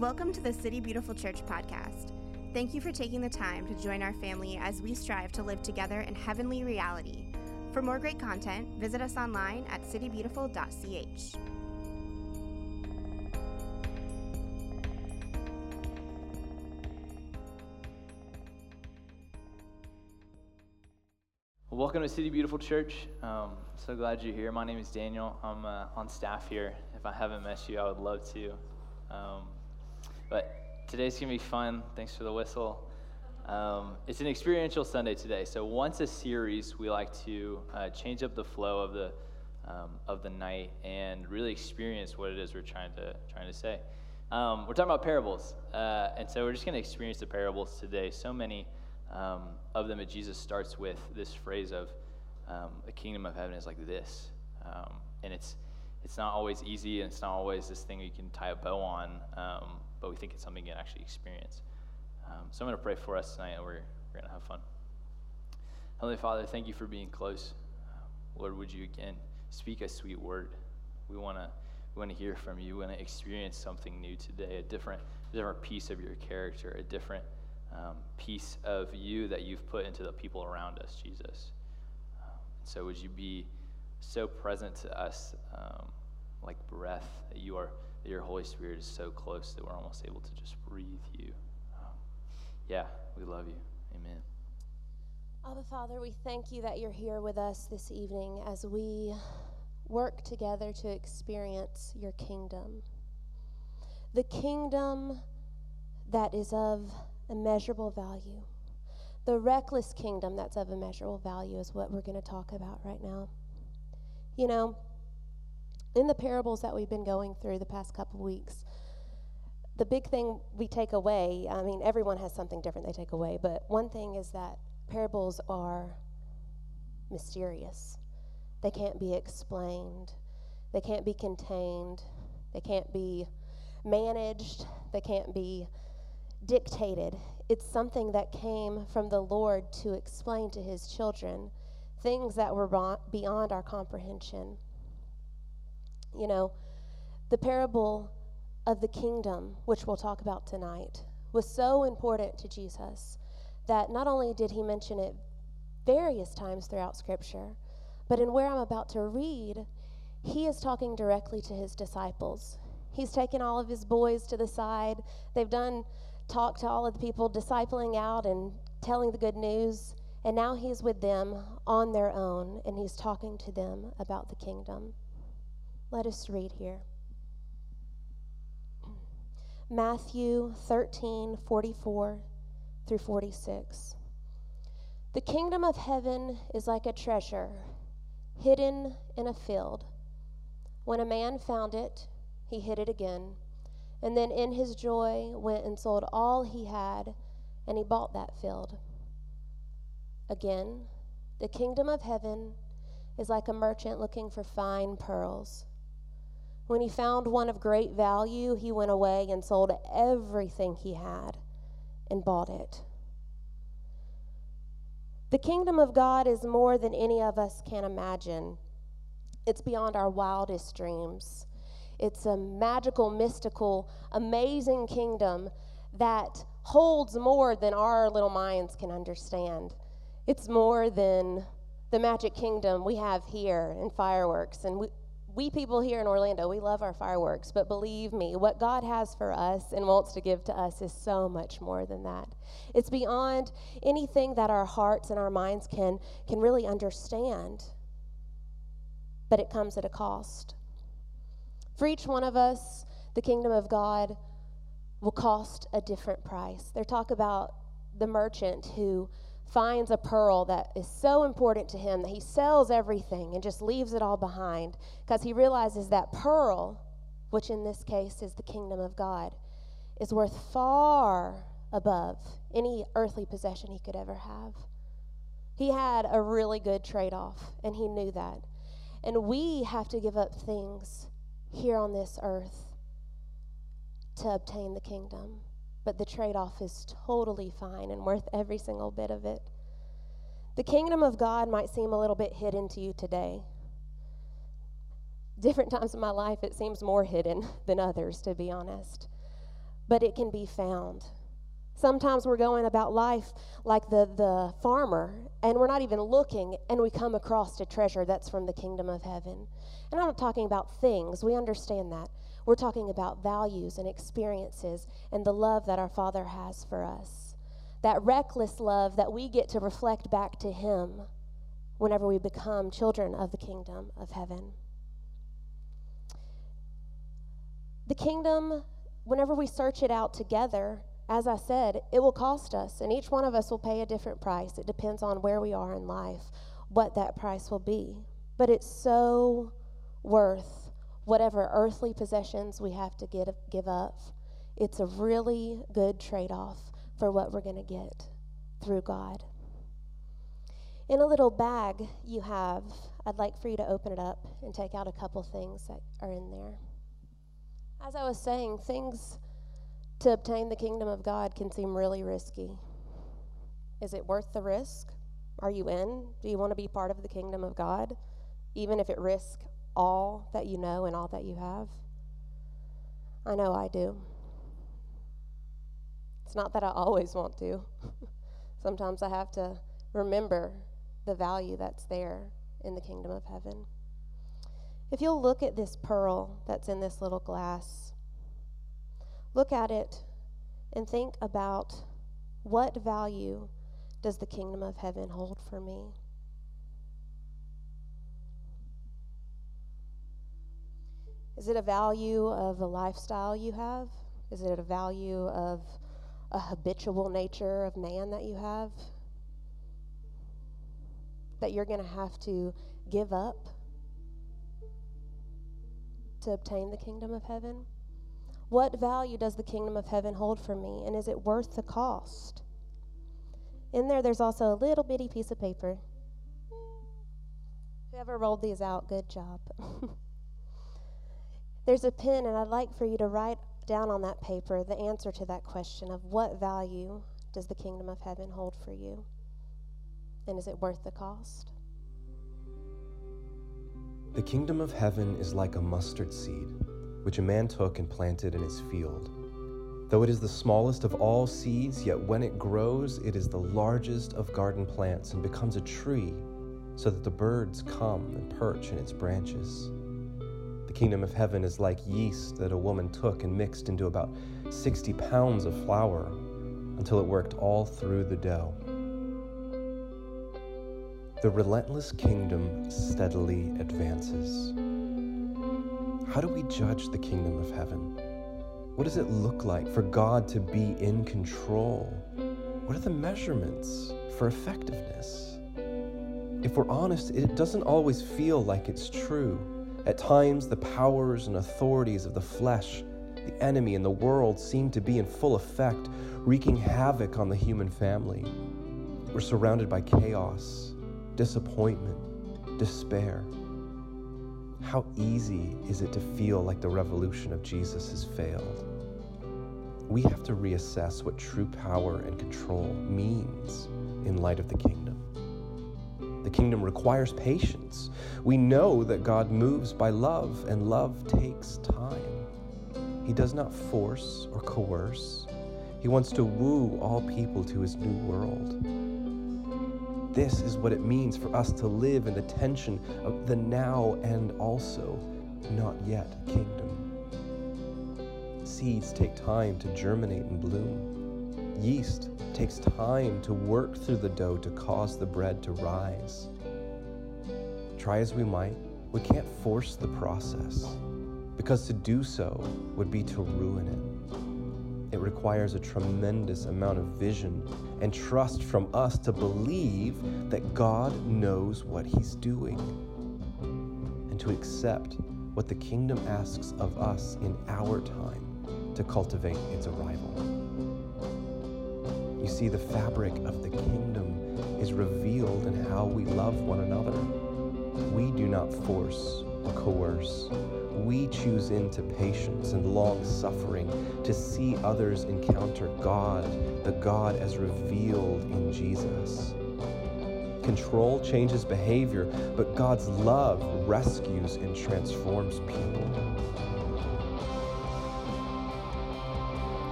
Welcome to the City Beautiful Church podcast. Thank you for taking the time to join our family as we strive to live together in heavenly reality. For more great content, visit us online at citybeautiful.ch. welcome to City Beautiful Church. Um, so glad you're here. My name is Daniel. I'm uh, on staff here. If I haven't met you, I would love to. Um, but today's going to be fun. Thanks for the whistle. Um, it's an experiential Sunday today. So once a series, we like to uh, change up the flow of the um, of the night and really experience what it is we're trying to trying to say. Um, we're talking about parables, uh, and so we're just going to experience the parables today. So many um, of them that Jesus starts with this phrase of um, the kingdom of heaven is like this, um, and it's it's not always easy, and it's not always this thing you can tie a bow on but we think it's something you can actually experience. Um, so I'm going to pray for us tonight, and we're, we're going to have fun. Heavenly Father, thank you for being close. Lord, would you again speak a sweet word? We want to we want to hear from you. We want to experience something new today, a different, different piece of your character, a different um, piece of you that you've put into the people around us, Jesus. Um, so would you be so present to us um, like breath that you are that your Holy Spirit is so close that we're almost able to just breathe you. Um, yeah, we love you. Amen. Abba Father, we thank you that you're here with us this evening as we work together to experience your kingdom. The kingdom that is of immeasurable value. The reckless kingdom that's of immeasurable value is what we're going to talk about right now. You know, in the parables that we've been going through the past couple weeks, the big thing we take away, I mean, everyone has something different they take away, but one thing is that parables are mysterious. They can't be explained, they can't be contained, they can't be managed, they can't be dictated. It's something that came from the Lord to explain to his children things that were beyond our comprehension. You know, the parable of the kingdom, which we'll talk about tonight, was so important to Jesus that not only did he mention it various times throughout Scripture, but in where I'm about to read, he is talking directly to his disciples. He's taken all of his boys to the side. They've done talk to all of the people, discipling out and telling the good news. And now he's with them on their own, and he's talking to them about the kingdom. Let us read here. Matthew 13, 44 through 46. The kingdom of heaven is like a treasure hidden in a field. When a man found it, he hid it again, and then in his joy went and sold all he had, and he bought that field. Again, the kingdom of heaven is like a merchant looking for fine pearls. When he found one of great value, he went away and sold everything he had and bought it. The kingdom of God is more than any of us can imagine. It's beyond our wildest dreams. It's a magical, mystical, amazing kingdom that holds more than our little minds can understand. It's more than the magic kingdom we have here in fireworks. And we, we people here in Orlando, we love our fireworks, but believe me, what God has for us and wants to give to us is so much more than that. It's beyond anything that our hearts and our minds can, can really understand, but it comes at a cost. For each one of us, the kingdom of God will cost a different price. They talk about the merchant who finds a pearl that is so important to him that he sells everything and just leaves it all behind because he realizes that pearl, which in this case is the kingdom of God, is worth far above any earthly possession he could ever have. He had a really good trade off, and he knew that. And we have to give up things here on this earth to obtain the kingdom but the trade off is totally fine and worth every single bit of it. The kingdom of God might seem a little bit hidden to you today. Different times in my life, it seems more hidden than others, to be honest. but it can be found. Sometimes we're going about life like the, the farmer, and we're not even looking, and we come across a treasure that's from the kingdom of heaven. And I'm not talking about things, we understand that. We're talking about values and experiences and the love that our Father has for us. That reckless love that we get to reflect back to Him whenever we become children of the kingdom of heaven. The kingdom, whenever we search it out together, as I said, it will cost us, and each one of us will pay a different price. It depends on where we are in life, what that price will be. But it's so worth whatever earthly possessions we have to get, give up. It's a really good trade off for what we're going to get through God. In a little bag you have, I'd like for you to open it up and take out a couple things that are in there. As I was saying, things to obtain the kingdom of God can seem really risky. Is it worth the risk? Are you in? Do you want to be part of the kingdom of God, even if it risks all that you know and all that you have? I know I do. It's not that I always want to. Sometimes I have to remember the value that's there in the kingdom of heaven. If you'll look at this pearl that's in this little glass, Look at it and think about what value does the kingdom of heaven hold for me? Is it a value of a lifestyle you have? Is it a value of a habitual nature of man that you have? That you're going to have to give up to obtain the kingdom of heaven? What value does the kingdom of heaven hold for me, and is it worth the cost? In there, there's also a little bitty piece of paper. Whoever rolled these out, good job. there's a pen, and I'd like for you to write down on that paper the answer to that question of what value does the kingdom of heaven hold for you? And is it worth the cost? The kingdom of heaven is like a mustard seed which a man took and planted in his field. Though it is the smallest of all seeds, yet when it grows, it is the largest of garden plants and becomes a tree, so that the birds come and perch in its branches. The kingdom of heaven is like yeast that a woman took and mixed into about 60 pounds of flour until it worked all through the dough. The relentless kingdom steadily advances. How do we judge the kingdom of heaven? What does it look like for God to be in control? What are the measurements for effectiveness? If we're honest, it doesn't always feel like it's true. At times, the powers and authorities of the flesh, the enemy, and the world seem to be in full effect, wreaking havoc on the human family. We're surrounded by chaos, disappointment, despair. How easy is it to feel like the revolution of Jesus has failed? We have to reassess what true power and control means in light of the kingdom. The kingdom requires patience. We know that God moves by love, and love takes time. He does not force or coerce. He wants to woo all people to his new world. This is what it means for us to live in the tension of the now and also not yet kingdom. Seeds take time to germinate and bloom. Yeast takes time to work through the dough to cause the bread to rise. Try as we might, we can't force the process because to do so would be to ruin it. It requires a tremendous amount of vision and trust from us to believe that God knows what He's doing and to accept what the kingdom asks of us in our time to cultivate its arrival. See, the fabric of the kingdom is revealed in how we love one another. We do not force or coerce we choose into patience and long suffering to see others encounter God, the God as revealed in Jesus. Control changes behavior, but God's love rescues and transforms people.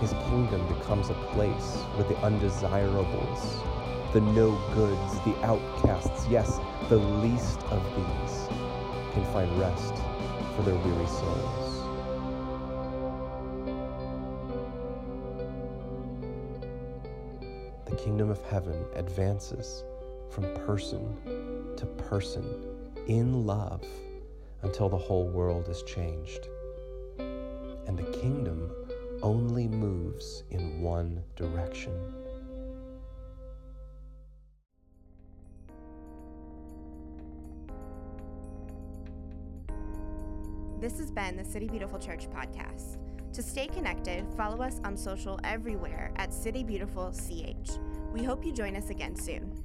His kingdom becomes a place where the undesirables, the no goods, the outcasts, yes, the least of these, can find rest for their weary souls. The kingdom of heaven advances from person to person in love until the whole world is changed. And the kingdom only moves in one direction. This has been the City Beautiful Church podcast. To stay connected, follow us on social everywhere at City Beautiful CH. We hope you join us again soon.